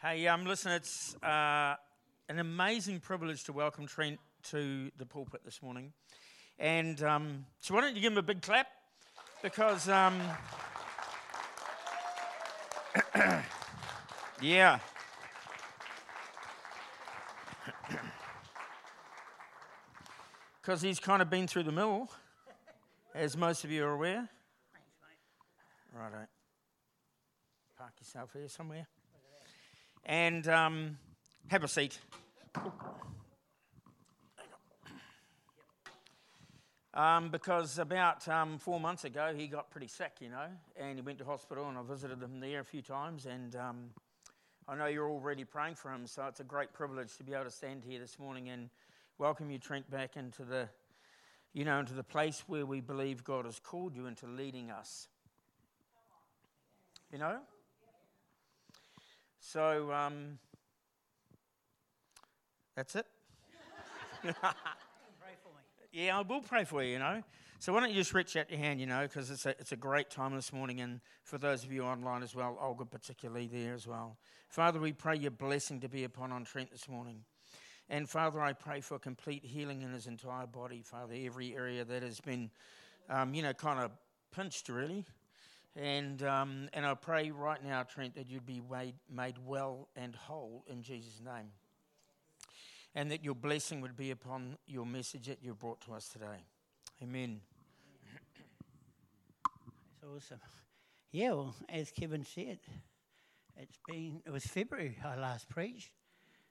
Hey, um, listen, it's uh, an amazing privilege to welcome Trent to the pulpit this morning. And um, so, why don't you give him a big clap? Because, um, yeah. Because he's kind of been through the mill, as most of you are aware. Righto. Park yourself here somewhere. And um, have a seat. Um, because about um, four months ago he got pretty sick, you know, and he went to hospital, and I visited him there a few times. And um, I know you're already praying for him, so it's a great privilege to be able to stand here this morning and welcome you, Trent, back into the, you know, into the place where we believe God has called you into leading us. You know? So, um, that's it. yeah, I will pray for you, you know. So why don't you just reach out your hand, you know, because it's a, it's a great time this morning. And for those of you online as well, Olga particularly there as well. Father, we pray your blessing to be upon on Trent this morning. And Father, I pray for complete healing in his entire body, Father, every area that has been, um, you know, kind of pinched really. And, um, and I pray right now, Trent, that you'd be made, made well and whole in Jesus' name. And that your blessing would be upon your message that you brought to us today. Amen. That's awesome. Yeah, well, as Kevin said, it's been, it was February I last preached.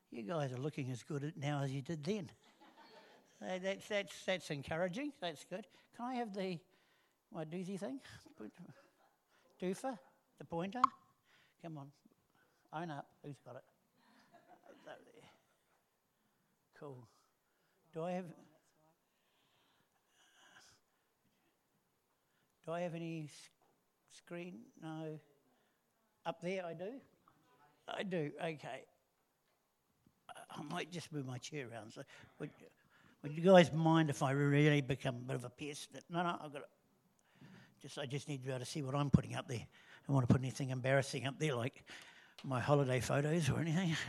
You guys are looking as good now as you did then. so that's, that's, that's encouraging. That's good. Can I have the, my doozy thing? Doofer, the pointer. Come on, own up. Who's got it? Cool. Do I have? Do I have any screen? No. Up there, I do. I do. Okay. I might just move my chair around. So, would, would you guys mind if I really become a bit of a pest? No, no, I've got it. Just, I just need to be able to see what I'm putting up there. I don't want to put anything embarrassing up there like my holiday photos or anything.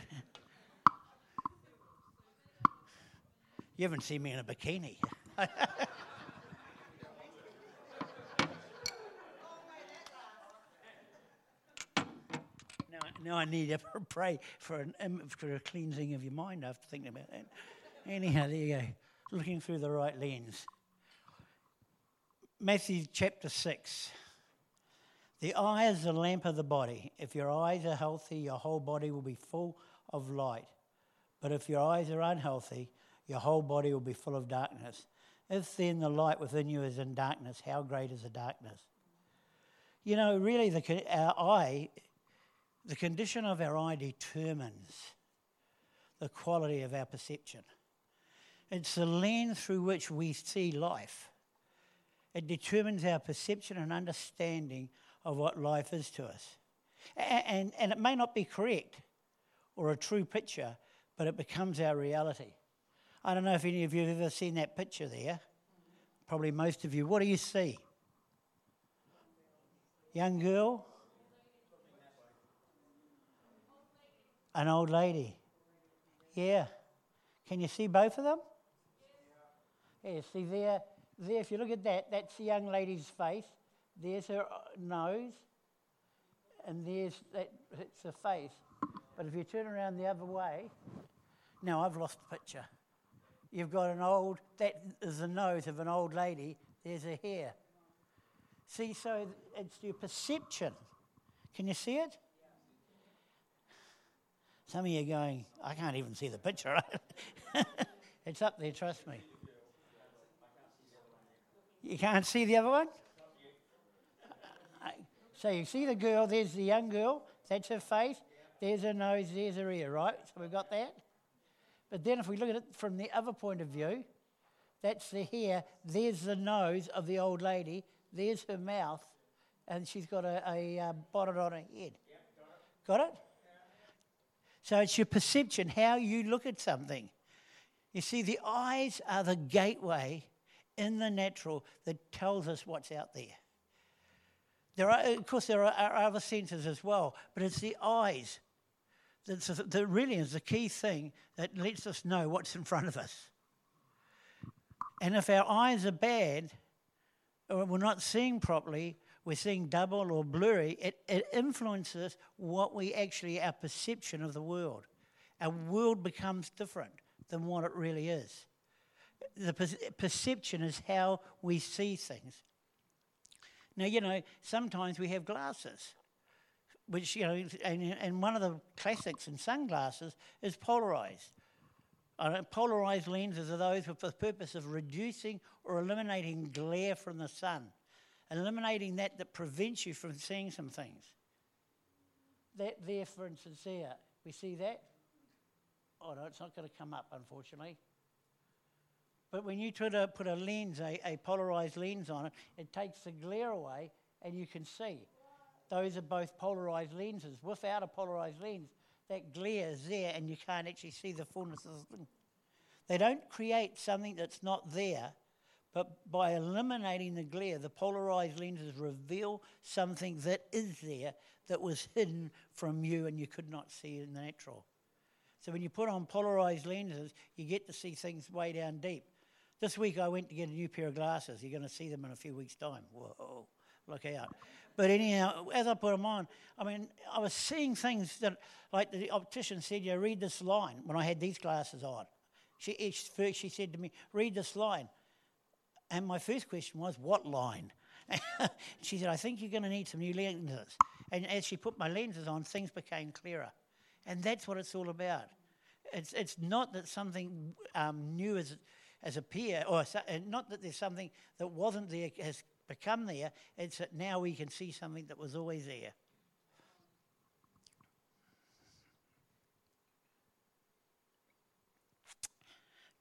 you haven't seen me in a bikini. now, now I need to pray for, an, um, for a cleansing of your mind after thinking about that. Anyhow, there you go. Looking through the right lens. Matthew chapter 6. The eye is the lamp of the body. If your eyes are healthy, your whole body will be full of light. But if your eyes are unhealthy, your whole body will be full of darkness. If then the light within you is in darkness, how great is the darkness? You know, really, the, our eye, the condition of our eye determines the quality of our perception. It's the lens through which we see life. It determines our perception and understanding of what life is to us. And, and, and it may not be correct or a true picture, but it becomes our reality. I don't know if any of you have ever seen that picture there. Probably most of you. What do you see? Young girl? An old lady. Yeah. Can you see both of them? Yeah, see there there, if you look at that, that's the young lady's face. There's her uh, nose, and there's that, it's her face. But if you turn around the other way, now I've lost the picture. You've got an old, that is the nose of an old lady, there's her hair. See, so it's your perception. Can you see it? Some of you are going, I can't even see the picture. it's up there, trust me. You can't see the other one? So you see the girl, there's the young girl, that's her face, there's her nose, there's her ear, right? So we've got that. But then if we look at it from the other point of view, that's the hair, there's the nose of the old lady, there's her mouth, and she's got a, a uh, bonnet on her head. got, it? So it's your perception, how you look at something. You see, the eyes are the gateway in the natural that tells us what's out there. There are, of course, there are other senses as well, but it's the eyes That's that really is the key thing that lets us know what's in front of us. And if our eyes are bad, or we're not seeing properly, we're seeing double or blurry, it, it influences what we actually, our perception of the world. Our world becomes different than what it really is. The per- perception is how we see things. Now, you know, sometimes we have glasses, which, you know, and, and one of the classics in sunglasses is polarized. Uh, polarized lenses are those with the purpose of reducing or eliminating glare from the sun, eliminating that that prevents you from seeing some things. That there, for instance, there, we see that? Oh no, it's not going to come up, unfortunately. But when you try to put a lens, a, a polarized lens on it, it takes the glare away and you can see. Those are both polarized lenses. Without a polarized lens, that glare is there and you can't actually see the fullness of the thing. They don't create something that's not there, but by eliminating the glare, the polarized lenses reveal something that is there that was hidden from you and you could not see in the natural. So when you put on polarized lenses, you get to see things way down deep. This week I went to get a new pair of glasses. You're going to see them in a few weeks' time. Whoa, look out. But anyhow, as I put them on, I mean, I was seeing things that, like the optician said, you read this line when I had these glasses on. She, first she said to me, read this line. And my first question was, what line? she said, I think you're going to need some new lenses. And as she put my lenses on, things became clearer. And that's what it's all about. It's, it's not that something um, new is has appeared, or not that there's something that wasn't there has become there, it's that now we can see something that was always there.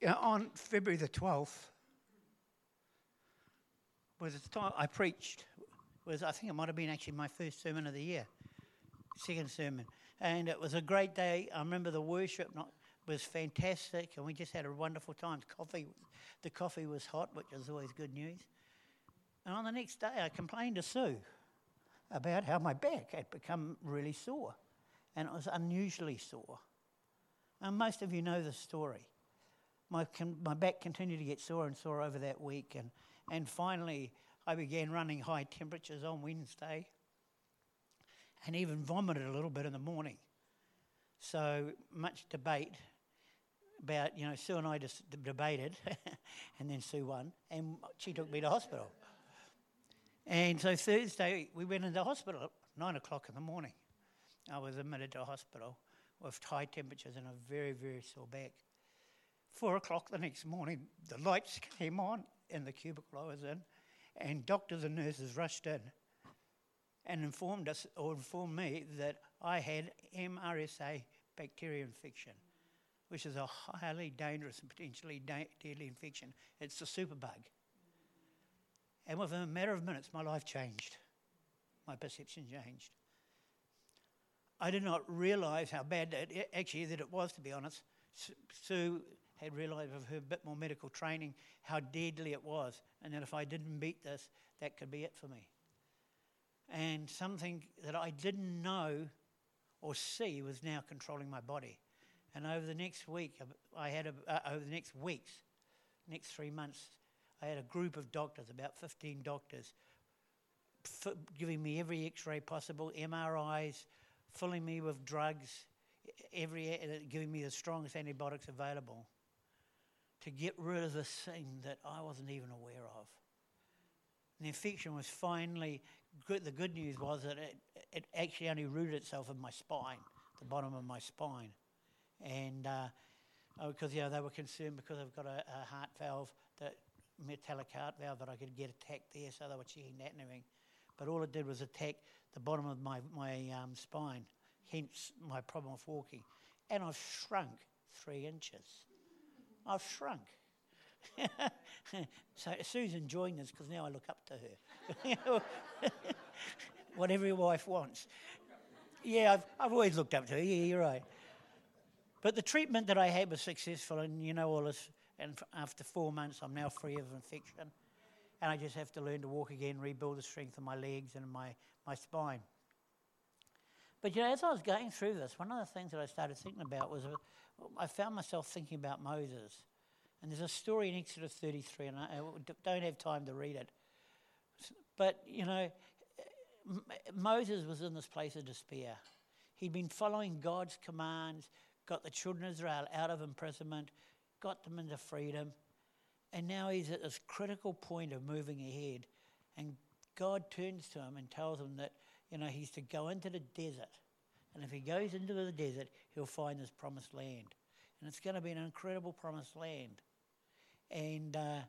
Know, on February the 12th, was the time I preached. Was I think it might have been actually my first sermon of the year, second sermon, and it was a great day. I remember the worship. Not was fantastic, and we just had a wonderful time. Coffee, the coffee was hot, which is always good news. And on the next day, I complained to Sue about how my back had become really sore, and it was unusually sore. And most of you know the story. My, my back continued to get sore and sore over that week, and, and finally, I began running high temperatures on Wednesday and even vomited a little bit in the morning. So much debate about, you know, Sue and I just debated, and then Sue won, and she took me to hospital. And so Thursday, we went into hospital at nine o'clock in the morning. I was admitted to hospital with high temperatures and a very, very sore back. Four o'clock the next morning, the lights came on in the cubicle I was in, and doctors and nurses rushed in and informed us, or informed me, that I had MRSA bacteria infection which is a highly dangerous and potentially da- deadly infection. It's a superbug. And within a matter of minutes, my life changed. My perception changed. I did not realize how bad it, actually that it was, to be honest. Sue had realized with her bit more medical training how deadly it was, and that if I didn't beat this, that could be it for me. And something that I didn't know or see was now controlling my body. And over the next week, I had a, uh, over the next weeks, next three months, I had a group of doctors, about 15 doctors, f- giving me every X-ray possible, MRIs, filling me with drugs, every uh, giving me the strongest antibiotics available, to get rid of this thing that I wasn't even aware of. And the infection was finally good. The good news was that it, it actually only rooted itself in my spine, the bottom of my spine and because uh, oh, you know they were concerned because I've got a, a, heart valve, that metallic heart valve that I could get attacked there, so they were checking that and everything. But all it did was attack the bottom of my my um, spine, hence my problem of walking, and I've shrunk three inches. I've shrunk. so Sue's enjoying this because now I look up to her. what every wife wants. Yeah, I've, I've always looked up to her. Yeah, you're right. But the treatment that I had was successful, and you know all this. And after four months, I'm now free of infection. And I just have to learn to walk again, rebuild the strength of my legs and my, my spine. But you know, as I was going through this, one of the things that I started thinking about was I found myself thinking about Moses. And there's a story in Exodus 33, and I don't have time to read it. But, you know, Moses was in this place of despair. He'd been following God's commands, got the children of Israel out of imprisonment, got them into freedom, and now he's at this critical point of moving ahead. And God turns to him and tells him that, you know, he's to go into the desert. And if he goes into the desert, he'll find this promised land. And it's going to be an incredible promised land. And, uh,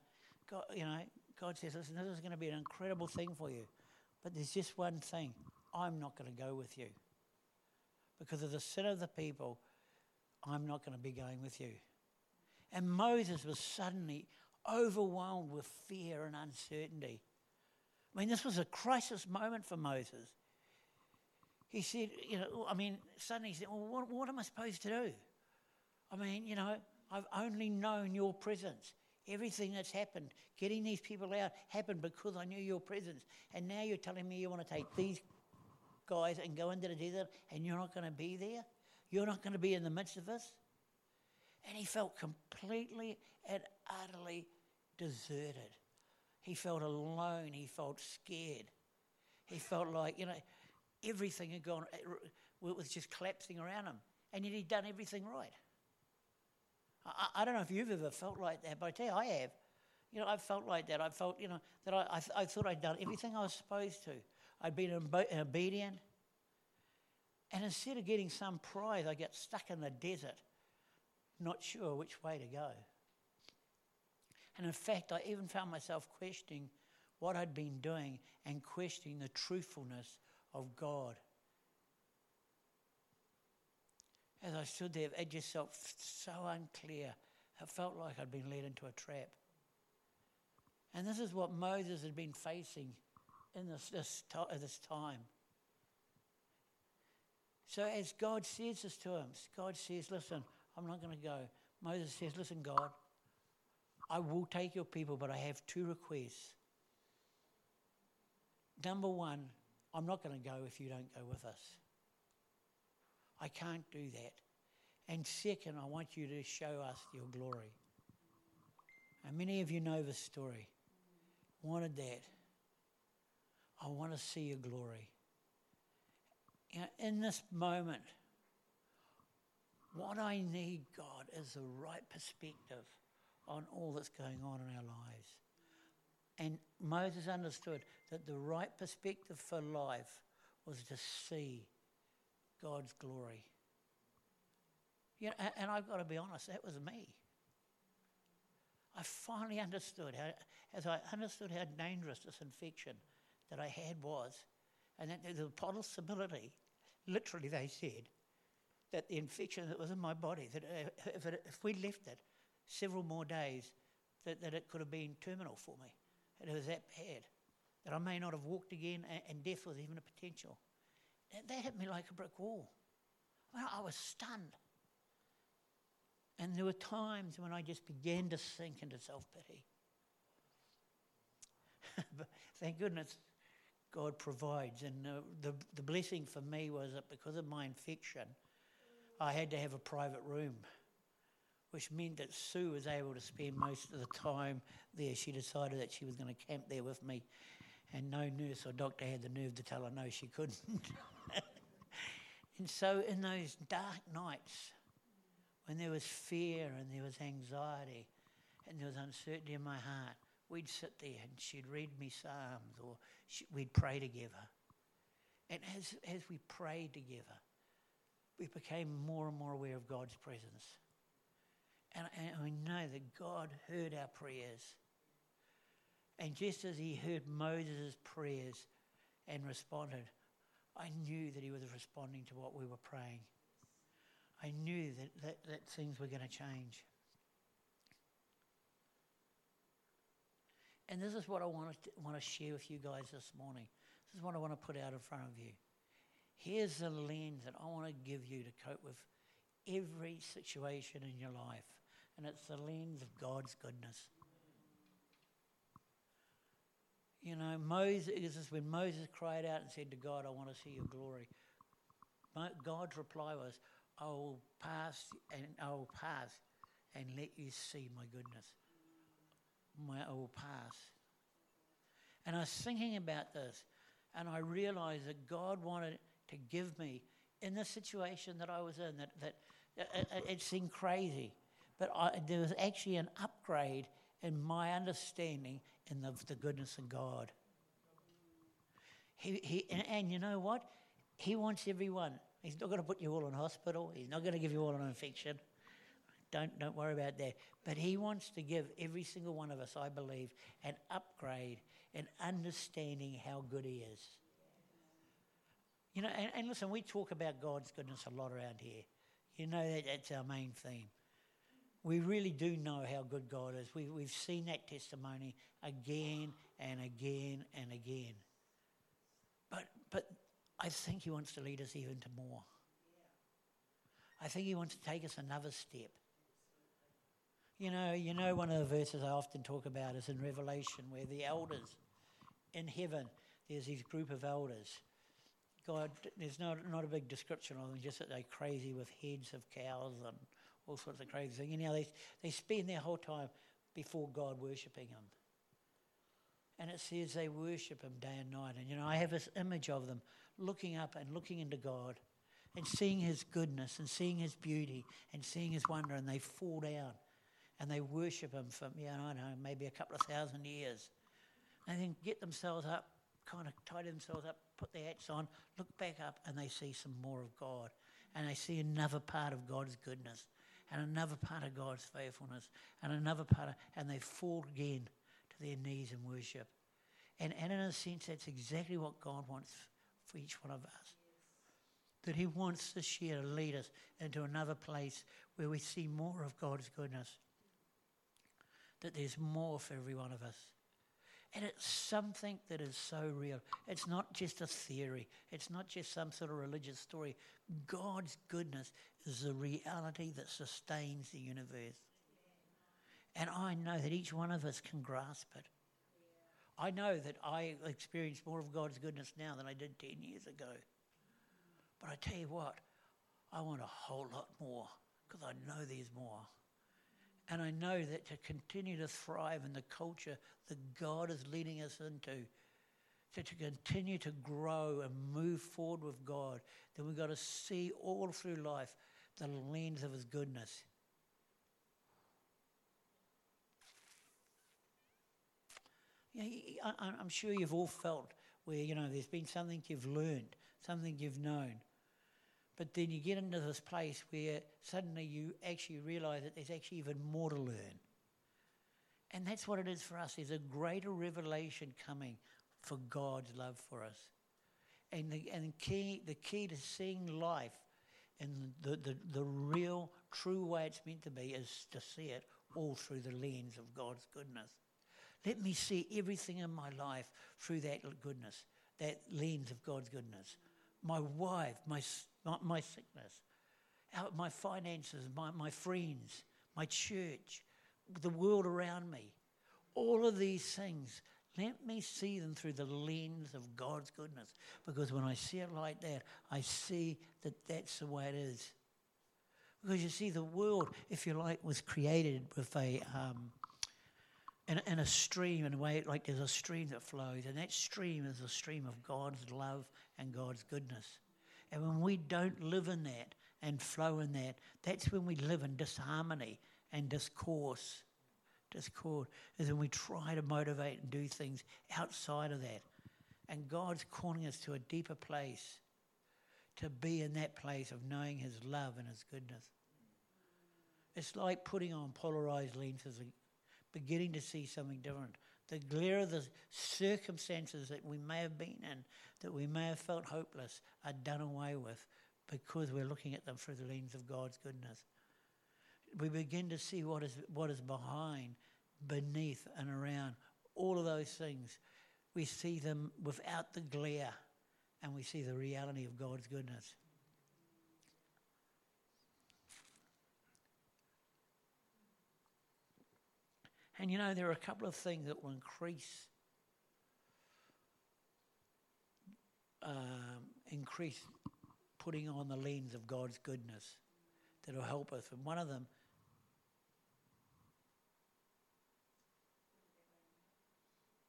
God, you know, God says, listen, this is going to be an incredible thing for you. But there's just one thing I'm not going to go with you. Because of the sin of the people, I'm not going to be going with you. And Moses was suddenly overwhelmed with fear and uncertainty. I mean, this was a crisis moment for Moses. He said, you know, I mean, suddenly he said, well, what, what am I supposed to do? I mean, you know, I've only known your presence. Everything that's happened, getting these people out, happened because I knew your presence. And now you're telling me you want to take these guys and go into the desert and you're not going to be there? You're not going to be in the midst of us? And he felt completely and utterly deserted. He felt alone. He felt scared. He felt like, you know, everything had gone, it was just collapsing around him. And yet he'd done everything right. I, I don't know if you've ever felt like that, but I tell you, I have. You know, I've felt like that. I felt, you know, that I, I, I thought I'd done everything I was supposed to. I'd been obedient. And instead of getting some prize, I get stuck in the desert, not sure which way to go. And in fact, I even found myself questioning what I'd been doing and questioning the truthfulness of God. As I stood there, it just felt so unclear. It felt like I'd been led into a trap. And this is what Moses had been facing in this, this, this time. So as God says this to him, God says, Listen, I'm not going to go. Moses says, Listen, God, I will take your people, but I have two requests. Number one, I'm not going to go if you don't go with us. I can't do that. And second, I want you to show us your glory. And many of you know this story. Wanted that. I want to see your glory. You know, in this moment, what I need, God, is the right perspective on all that's going on in our lives. And Moses understood that the right perspective for life was to see God's glory. You know, and, and I've got to be honest, that was me. I finally understood how, as I understood how dangerous this infection that I had was, and that the possibility, literally, they said, that the infection that was in my body, that uh, if, it, if we left it several more days, that, that it could have been terminal for me. It was that bad. That I may not have walked again, and, and death was even a potential. That, that hit me like a brick wall. I, mean, I was stunned. And there were times when I just began to sink into self pity. but thank goodness God provides. And uh, the, the blessing for me was that because of my infection, I had to have a private room, which meant that Sue was able to spend most of the time there. She decided that she was going to camp there with me, and no nurse or doctor had the nerve to tell her no, she couldn't. and so, in those dark nights, when there was fear and there was anxiety and there was uncertainty in my heart, we'd sit there and she'd read me Psalms or she, we'd pray together. And as, as we prayed together, we became more and more aware of God's presence. And, and we know that God heard our prayers. And just as He heard Moses' prayers and responded, I knew that He was responding to what we were praying. I knew that, that, that things were going to change. And this is what I want to, want to share with you guys this morning. This is what I want to put out in front of you. Here's the lens that I want to give you to cope with every situation in your life, and it's the lens of God's goodness. You know, Moses, this is when Moses cried out and said to God, I want to see your glory. God's reply was, I will pass and I will pass and let you see my goodness. My, old past. And I was thinking about this, and I realized that God wanted to give me, in the situation that I was in, that, that it, it, it seemed crazy, but I, there was actually an upgrade in my understanding in the, the goodness of God. He, he, and, and you know what? He wants everyone. He's not going to put you all in hospital. He's not going to give you all an infection. Don't, don't worry about that. But He wants to give every single one of us, I believe, an upgrade in understanding how good He is. You know, and, and listen, we talk about God's goodness a lot around here. You know that that's our main theme. We really do know how good God is. We, we've seen that testimony again and again and again. But, but I think He wants to lead us even to more. I think He wants to take us another step. You know, you know, one of the verses I often talk about is in Revelation, where the elders in heaven, there's this group of elders. God, there's not, not a big description of them, just that they're crazy with heads of cows and all sorts of crazy things. You know, they, they spend their whole time before God worshipping Him. And it says they worship Him day and night. And, you know, I have this image of them looking up and looking into God and seeing His goodness and seeing His beauty and seeing His wonder, and they fall down and they worship Him for, know, I don't know, maybe a couple of thousand years. And then get themselves up, kind of tidy themselves up, put their hats on, look back up, and they see some more of God. And they see another part of God's goodness and another part of God's faithfulness and another part of, and they fall again to their knees in worship. And, and in a sense, that's exactly what God wants for each one of us. That He wants this year to lead us into another place where we see more of God's goodness. That there's more for every one of us. And it's something that is so real. It's not just a theory, it's not just some sort of religious story. God's goodness is the reality that sustains the universe. And I know that each one of us can grasp it. I know that I experience more of God's goodness now than I did 10 years ago. But I tell you what, I want a whole lot more because I know there's more. And I know that to continue to thrive in the culture that God is leading us into, to, to continue to grow and move forward with God, then we've got to see all through life the lens of His goodness. I'm sure you've all felt where, you know, there's been something you've learned, something you've known. But then you get into this place where suddenly you actually realize that there's actually even more to learn. And that's what it is for us. There's a greater revelation coming for God's love for us. And the, and key, the key to seeing life in the, the, the real, true way it's meant to be is to see it all through the lens of God's goodness. Let me see everything in my life through that goodness, that lens of God's goodness. My wife, my, my sickness, my finances, my, my friends, my church, the world around me. All of these things, let me see them through the lens of God's goodness. Because when I see it like that, I see that that's the way it is. Because you see, the world, if you like, was created with a. Um, in, in a stream, in a way, like there's a stream that flows, and that stream is a stream of God's love and God's goodness. And when we don't live in that and flow in that, that's when we live in disharmony and discourse. Discord is when we try to motivate and do things outside of that. And God's calling us to a deeper place, to be in that place of knowing His love and His goodness. It's like putting on polarized lenses and beginning to see something different. The glare of the circumstances that we may have been in, that we may have felt hopeless, are done away with because we're looking at them through the lens of God's goodness. We begin to see what is, what is behind, beneath, and around all of those things. We see them without the glare, and we see the reality of God's goodness. And you know, there are a couple of things that will increase um, increase putting on the lens of God's goodness that'll help us. And one of them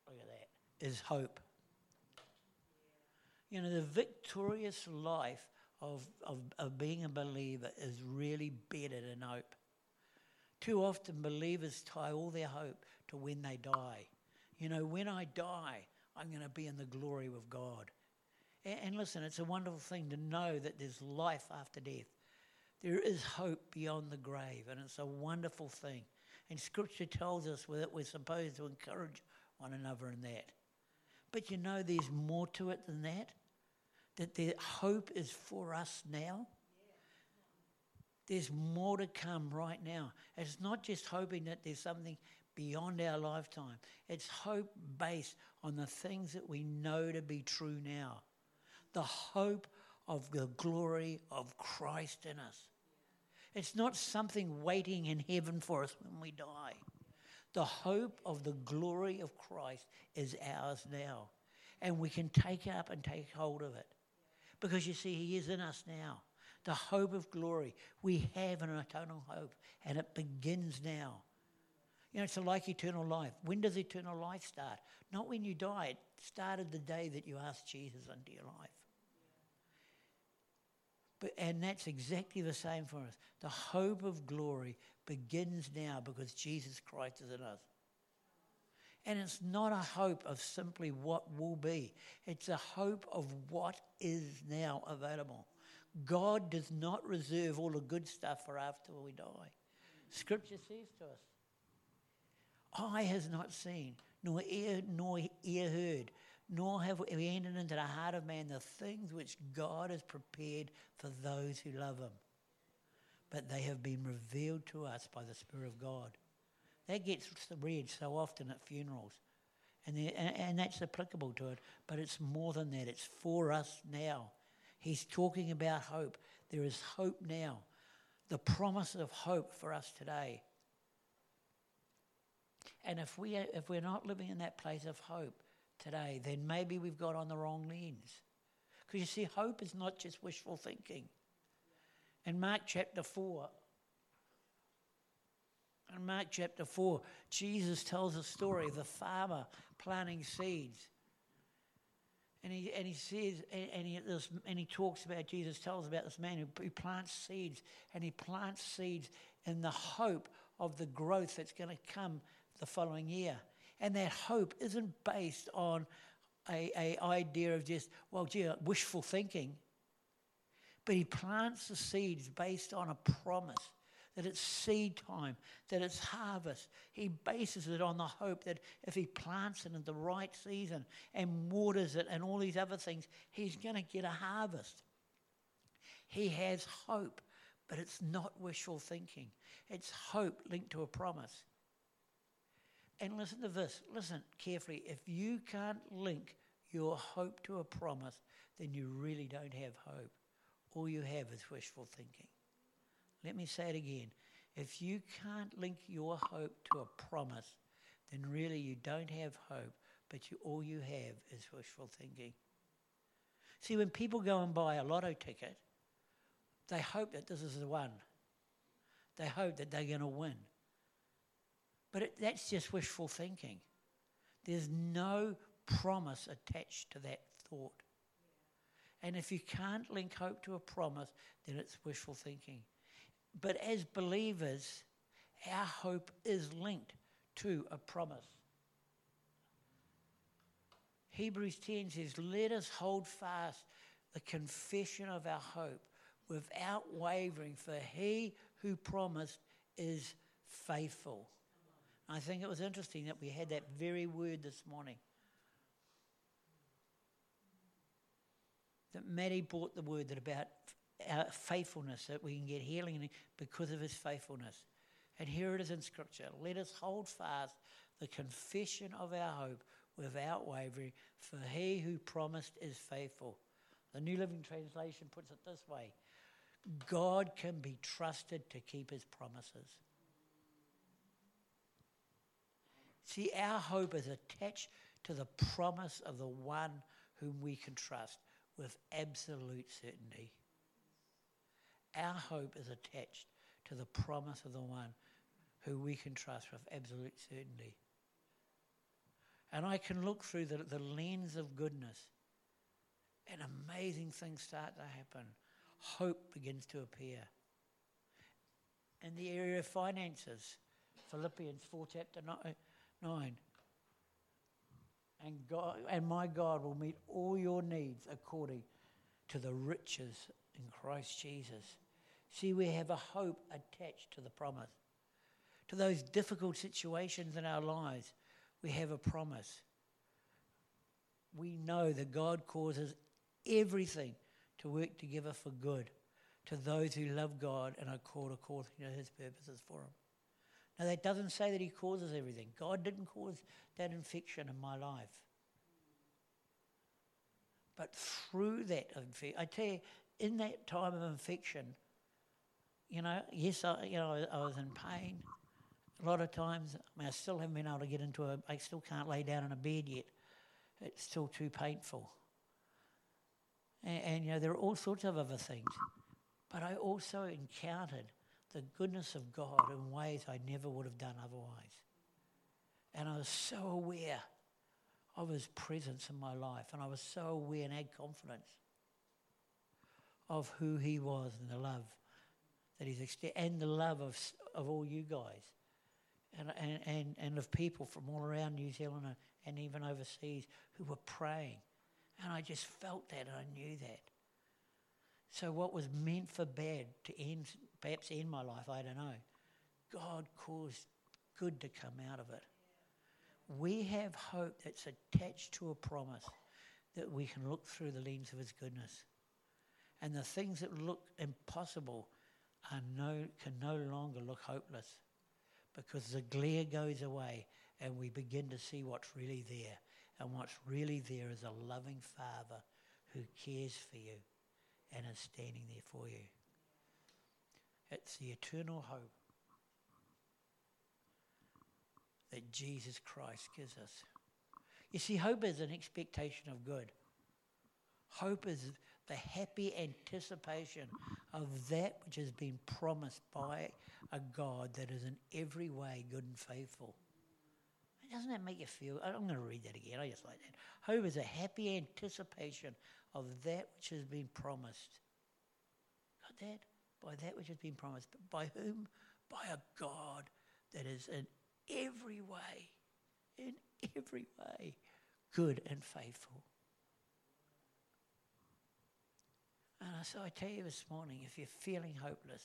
look at that, is hope. You know, the victorious life of, of, of being a believer is really bedded in hope. Too often, believers tie all their hope to when they die. You know, when I die, I'm going to be in the glory of God. And, and listen, it's a wonderful thing to know that there's life after death. There is hope beyond the grave, and it's a wonderful thing. And Scripture tells us that we're supposed to encourage one another in that. But you know, there's more to it than that. That the hope is for us now. There's more to come right now. It's not just hoping that there's something beyond our lifetime, it's hope based on the things that we know to be true now. The hope of the glory of Christ in us. It's not something waiting in heaven for us when we die. The hope of the glory of Christ is ours now. And we can take up and take hold of it. Because you see, He is in us now. The hope of glory. We have an eternal hope, and it begins now. You know, it's like eternal life. When does eternal life start? Not when you die. It started the day that you asked Jesus into your life. But, and that's exactly the same for us. The hope of glory begins now because Jesus Christ is in us. And it's not a hope of simply what will be, it's a hope of what is now available. God does not reserve all the good stuff for after we die. Scripture says to us, Eye has not seen, nor ear, nor ear heard, nor have we entered into the heart of man the things which God has prepared for those who love him. But they have been revealed to us by the Spirit of God. That gets read so often at funerals. And, and, and that's applicable to it, but it's more than that. It's for us now. He's talking about hope. There is hope now. The promise of hope for us today. And if, we, if we're not living in that place of hope, today, then maybe we've got on the wrong lens. Because you see, hope is not just wishful thinking. In Mark chapter 4, in Mark chapter 4, Jesus tells a story of the farmer planting seeds. And he, and he says, and he, this, and he talks about, Jesus tells about this man who, who plants seeds, and he plants seeds in the hope of the growth that's going to come the following year. And that hope isn't based on a, a idea of just, well, gee, wishful thinking. But he plants the seeds based on a promise that it's seed time, that it's harvest. He bases it on the hope that if he plants it in the right season and waters it and all these other things, he's going to get a harvest. He has hope, but it's not wishful thinking. It's hope linked to a promise. And listen to this listen carefully. If you can't link your hope to a promise, then you really don't have hope. All you have is wishful thinking. Let me say it again. If you can't link your hope to a promise, then really you don't have hope, but you, all you have is wishful thinking. See, when people go and buy a lotto ticket, they hope that this is the one. They hope that they're going to win. But it, that's just wishful thinking. There's no promise attached to that thought. And if you can't link hope to a promise, then it's wishful thinking. But as believers, our hope is linked to a promise. Hebrews 10 says, Let us hold fast the confession of our hope without wavering, for he who promised is faithful. I think it was interesting that we had that very word this morning. That Maddie brought the word that about our faithfulness, that we can get healing because of his faithfulness. And here it is in Scripture. Let us hold fast the confession of our hope without wavering, for he who promised is faithful. The New Living Translation puts it this way God can be trusted to keep his promises. See, our hope is attached to the promise of the one whom we can trust with absolute certainty. Our hope is attached to the promise of the one who we can trust with absolute certainty. And I can look through the, the lens of goodness, and amazing things start to happen. Hope begins to appear. In the area of finances, Philippians 4, chapter 9. And, God, and my God will meet all your needs according to the riches in Christ Jesus. See, we have a hope attached to the promise. To those difficult situations in our lives, we have a promise. We know that God causes everything to work together for good to those who love God and are called according to his purposes for them. Now, that doesn't say that he causes everything. God didn't cause that infection in my life. But through that infection, I tell you, in that time of infection, you know, yes, I, you know, I was in pain. A lot of times, I mean, I still haven't been able to get into a, I still can't lay down in a bed yet. It's still too painful. And, and you know, there are all sorts of other things. But I also encountered the goodness of God in ways I never would have done otherwise. And I was so aware of His presence in my life, and I was so aware and had confidence of who He was and the love that He's extended, and the love of, of all you guys, and, and, and, and of people from all around New Zealand and, even overseas who were praying. And I just felt that, and I knew that. So, what was meant for bad to end, perhaps end my life, I don't know. God caused good to come out of it. We have hope that's attached to a promise that we can look through the lens of His goodness. And the things that look impossible are no, can no longer look hopeless because the glare goes away and we begin to see what's really there. And what's really there is a loving Father who cares for you and is standing there for you. It's the eternal hope that Jesus Christ gives us. You see, hope is an expectation of good. Hope is the happy anticipation of that which has been promised by a God that is in every way good and faithful. Doesn't that make you feel? I'm going to read that again. I just like that. Hope is a happy anticipation of that which has been promised. Got that? By that which has been promised. But by whom? By a God that is in every way, in every way, good and faithful. And so I tell you this morning if you're feeling hopeless,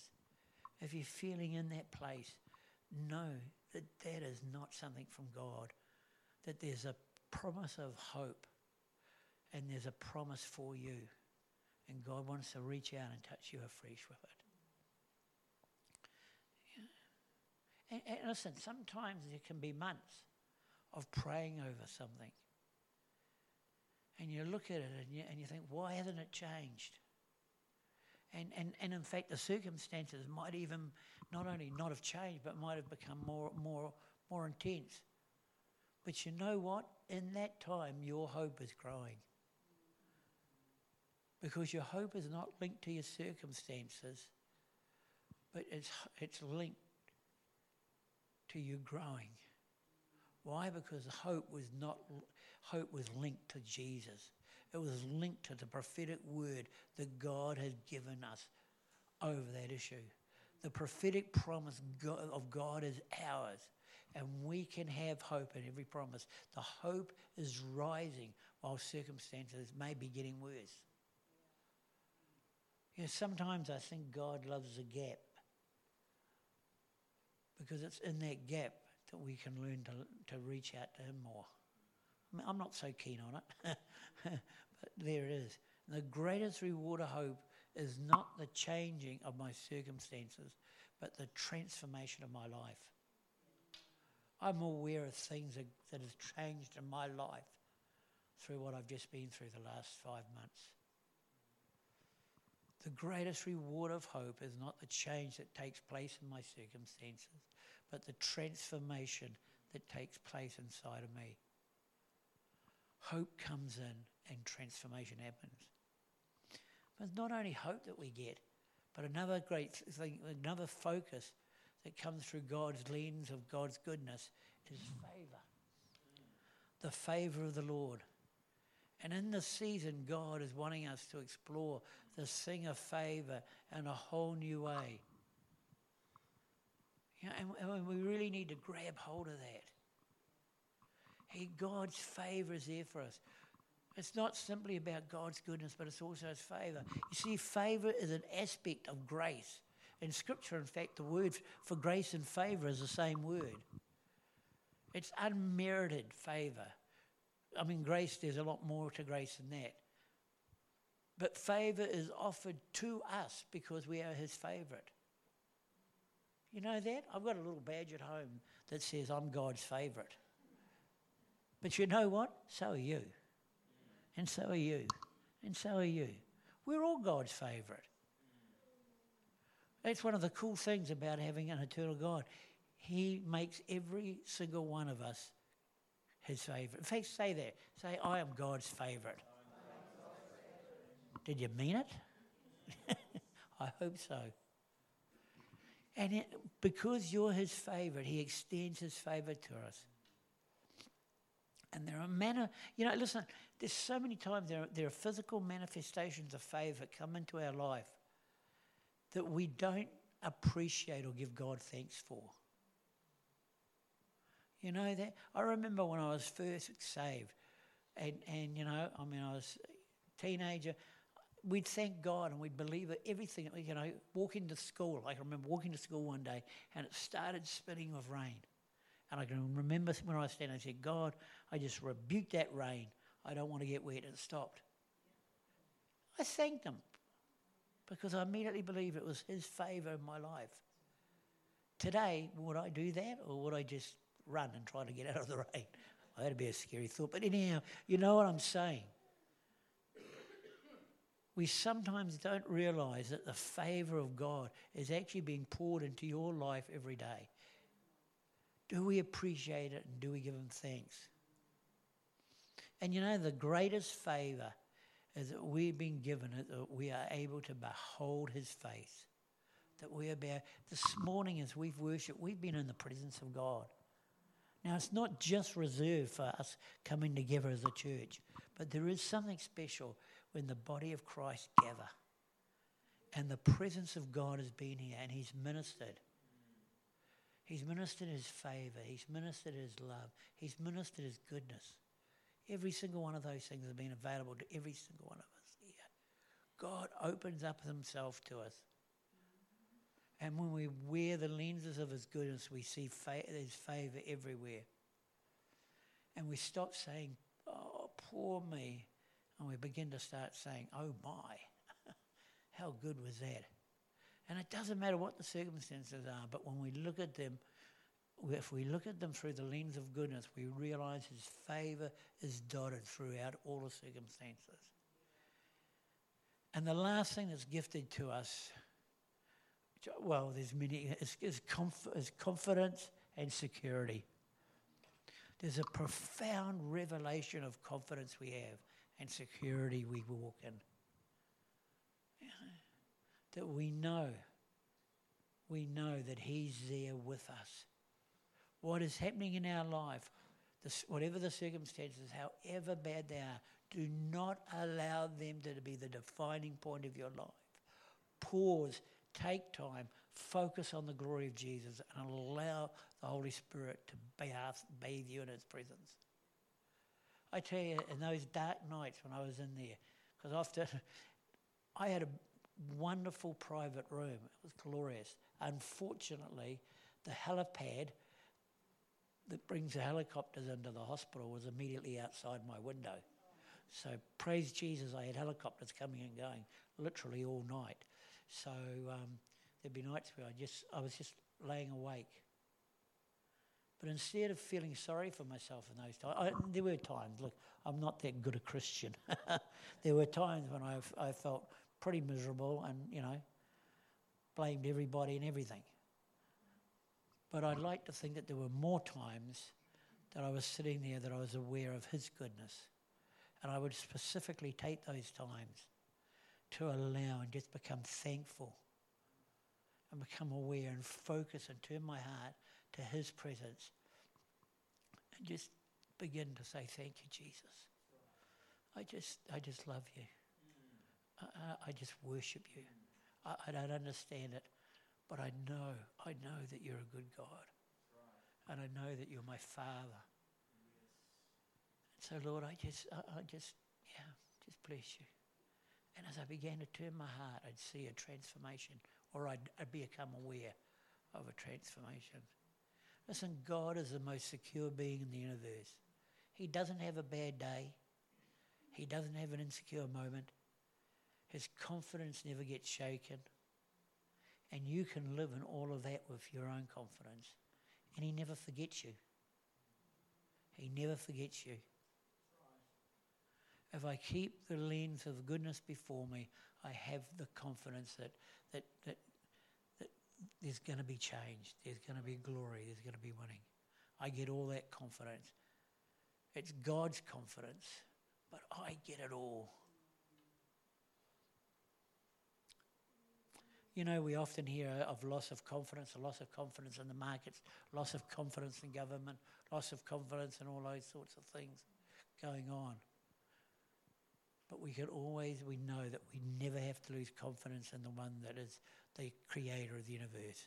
if you're feeling in that place, know that that is not something from God, that there's a promise of hope and there's a promise for you. And God wants to reach out and touch you afresh with it. Yeah. And, and listen, sometimes there can be months of praying over something. And you look at it and you, and you think, why hasn't it changed? And, and, and in fact, the circumstances might even not only not have changed, but might have become more, more, more intense. But you know what? In that time, your hope is growing. Because your hope is not linked to your circumstances, but it's, it's linked to you growing. Why? Because hope was not hope was linked to Jesus. It was linked to the prophetic word that God had given us over that issue. The prophetic promise of God is ours, and we can have hope in every promise. The hope is rising while circumstances may be getting worse. You know, sometimes I think God loves a gap because it's in that gap that we can learn to, to reach out to Him more. I I'm not so keen on it, there it is. The greatest reward of hope is not the changing of my circumstances, but the transformation of my life. I'm aware of things that, that have changed in my life through what I've just been through the last five months. The greatest reward of hope is not the change that takes place in my circumstances, but the transformation that takes place inside of me. Hope comes in and transformation happens. But it's not only hope that we get, But another great thing, another focus that comes through God's lens of God's goodness is favor. The favor of the Lord. And in this season, God is wanting us to explore this thing of favor in a whole new way. You know, and, and we really need to grab hold of that. He, God's favor is there for us. It's not simply about God's goodness, but it's also His favor. You see, favor is an aspect of grace. In Scripture, in fact, the word for grace and favor is the same word. It's unmerited favor. I mean, grace, there's a lot more to grace than that. But favor is offered to us because we are His favorite. You know that? I've got a little badge at home that says I'm God's favorite. But you know what? So are you. And so are you. And so are you. We're all God's favorite. That's one of the cool things about having an eternal God. He makes every single one of us his favorite. In fact, say that. Say, I am God's favorite. Did you mean it? I hope so. And it, because you're his favorite, he extends his favor to us. And there are manner, you know, listen, there's so many times there are, there are physical manifestations of favor come into our life that we don't appreciate or give God thanks for. You know that? I remember when I was first saved, and, and you know, I mean, I was a teenager. We'd thank God and we'd believe that everything, you know, walk into school. Like I remember walking to school one day and it started spitting with rain. And I can remember when I was standing, I said, God, I just rebuked that rain. I don't want to get wet. It stopped. I thanked him because I immediately believe it was his favor in my life. Today, would I do that or would I just run and try to get out of the rain? That'd be a scary thought. But anyhow, you know what I'm saying. We sometimes don't realize that the favor of God is actually being poured into your life every day. Do we appreciate it and do we give Him thanks? And you know, the greatest favor is that we've been given it, that we are able to behold His face. That we are about, this morning as we've worshipped, we've been in the presence of God. Now, it's not just reserved for us coming together as a church, but there is something special when the body of Christ gather and the presence of God has been here and He's ministered. He's ministered His favor, He's ministered His love, He's ministered His goodness. Every single one of those things has been available to every single one of us here. God opens up Himself to us. And when we wear the lenses of His goodness, we see fa- His favor everywhere. And we stop saying, Oh, poor me. And we begin to start saying, Oh, my. How good was that? And it doesn't matter what the circumstances are, but when we look at them, if we look at them through the lens of goodness, we realize His favor is dotted throughout all the circumstances. And the last thing that's gifted to us well, there's many, is, is, is confidence and security. There's a profound revelation of confidence we have and security we walk in. That we know, we know that He's there with us. What is happening in our life, this, whatever the circumstances, however bad they are, do not allow them to be the defining point of your life. Pause Take time, focus on the glory of Jesus, and allow the Holy Spirit to bathe you in His presence. I tell you, in those dark nights when I was in there, because often I had a wonderful private room, it was glorious. Unfortunately, the helipad that brings the helicopters into the hospital was immediately outside my window. So praise Jesus, I had helicopters coming and going literally all night. So um, there'd be nights where I just I was just laying awake. But instead of feeling sorry for myself in those times, I, there were times. Look, I'm not that good a Christian. there were times when I I felt pretty miserable and you know blamed everybody and everything. But I'd like to think that there were more times that I was sitting there that I was aware of His goodness. And I would specifically take those times to allow and just become thankful and become aware and focus and turn my heart to His presence and just begin to say, Thank you, Jesus. I just, I just love you. I, I, just worship you. I, I don't understand it, but I know, I know that you're a good God. And I know that you're my Father. So, Lord, I just, I, I just, yeah, just bless you. And as I began to turn my heart, I'd see a transformation, or I'd, I'd become aware of a transformation. Listen, God is the most secure being in the universe. He doesn't have a bad day. He doesn't have an insecure moment. His confidence never gets shaken. And you can live in all of that with your own confidence. And He never forgets you. He never forgets you. If I keep the lens of goodness before me, I have the confidence that, that, that, that there's going to be change, there's going to be glory, there's going to be winning. I get all that confidence. It's God's confidence, but I get it all. You know, we often hear of loss of confidence, a loss of confidence in the markets, loss of confidence in government, loss of confidence in all those sorts of things going on. But we can always, we know that we never have to lose confidence in the one that is the creator of the universe.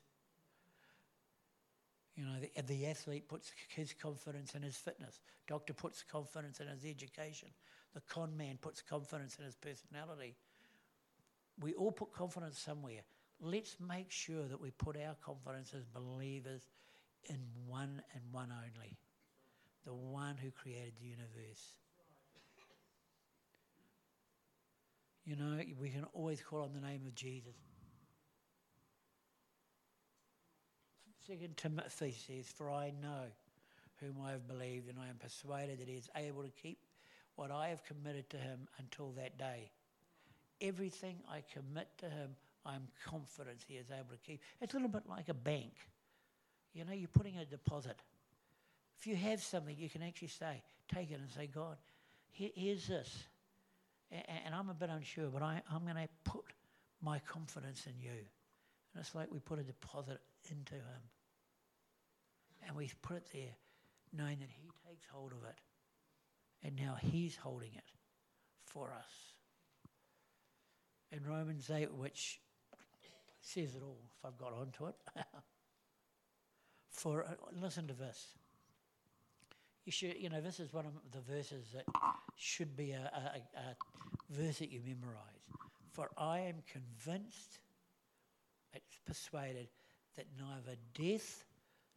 You know, the, the athlete puts his confidence in his fitness. Doctor puts confidence in his education. The con man puts confidence in his personality. We all put confidence somewhere. Let's make sure that we put our confidence as believers in one and one only the one who created the universe. You know, we can always call on the name of Jesus. Second Timothy says, For I know whom I have believed, and I am persuaded that he is able to keep what I have committed to him until that day. Everything I commit to him, I'm confident he is able to keep. It's a little bit like a bank. You know, you're putting a deposit. If you have something, you can actually say, take it and say, God, here, here's this and I'm a bit unsure, but I, I'm going to put my confidence in you. And it's like we put a deposit into him. And we put it there, knowing that he takes hold of it. And now he's holding it for us. In Romans 8, which says it all, if I've got onto it. for, uh, listen to this. You should, you know, this is one of the verses that should be a, a, a verse that you memorize. For I am convinced, it's persuaded, that neither death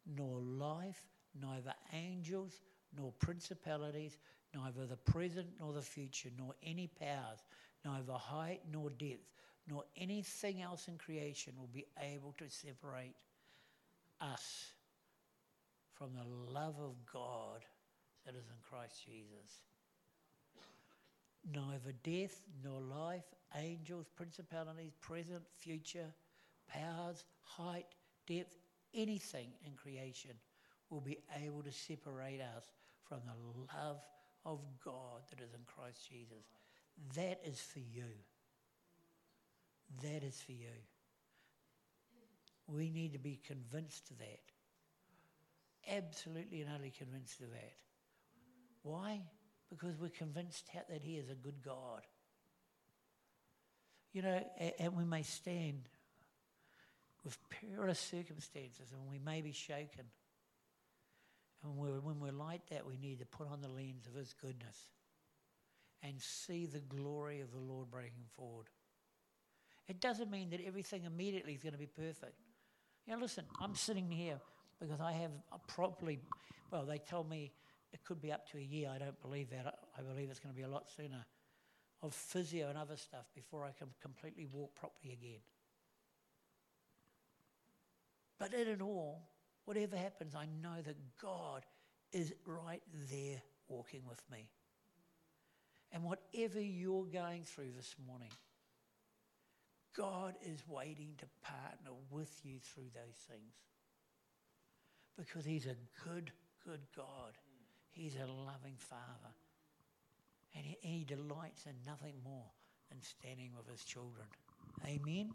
nor life, neither angels nor principalities, neither the present nor the future, nor any powers, neither height nor depth, nor anything else in creation will be able to separate us from the love of God that is in Christ Jesus neither death nor life, angels, principalities, present, future, powers, height, depth, anything in creation will be able to separate us from the love of God that is in Christ Jesus. That is for you. That is for you. We need to be convinced of that. Absolutely and utterly convinced of that. Why? because we're convinced that He is a good God. You know, and we may stand with perilous circumstances and we may be shaken. And when we're like that, we need to put on the lens of His goodness and see the glory of the Lord breaking forward. It doesn't mean that everything immediately is going to be perfect. You know, listen, I'm sitting here because I have properly, well, they tell me it could be up to a year. I don't believe that. I believe it's going to be a lot sooner of physio and other stuff before I can completely walk properly again. But in it all, whatever happens, I know that God is right there walking with me. And whatever you're going through this morning, God is waiting to partner with you through those things. Because He's a good, good God. He's a loving Father. And he, he delights in nothing more than standing with his children. Amen.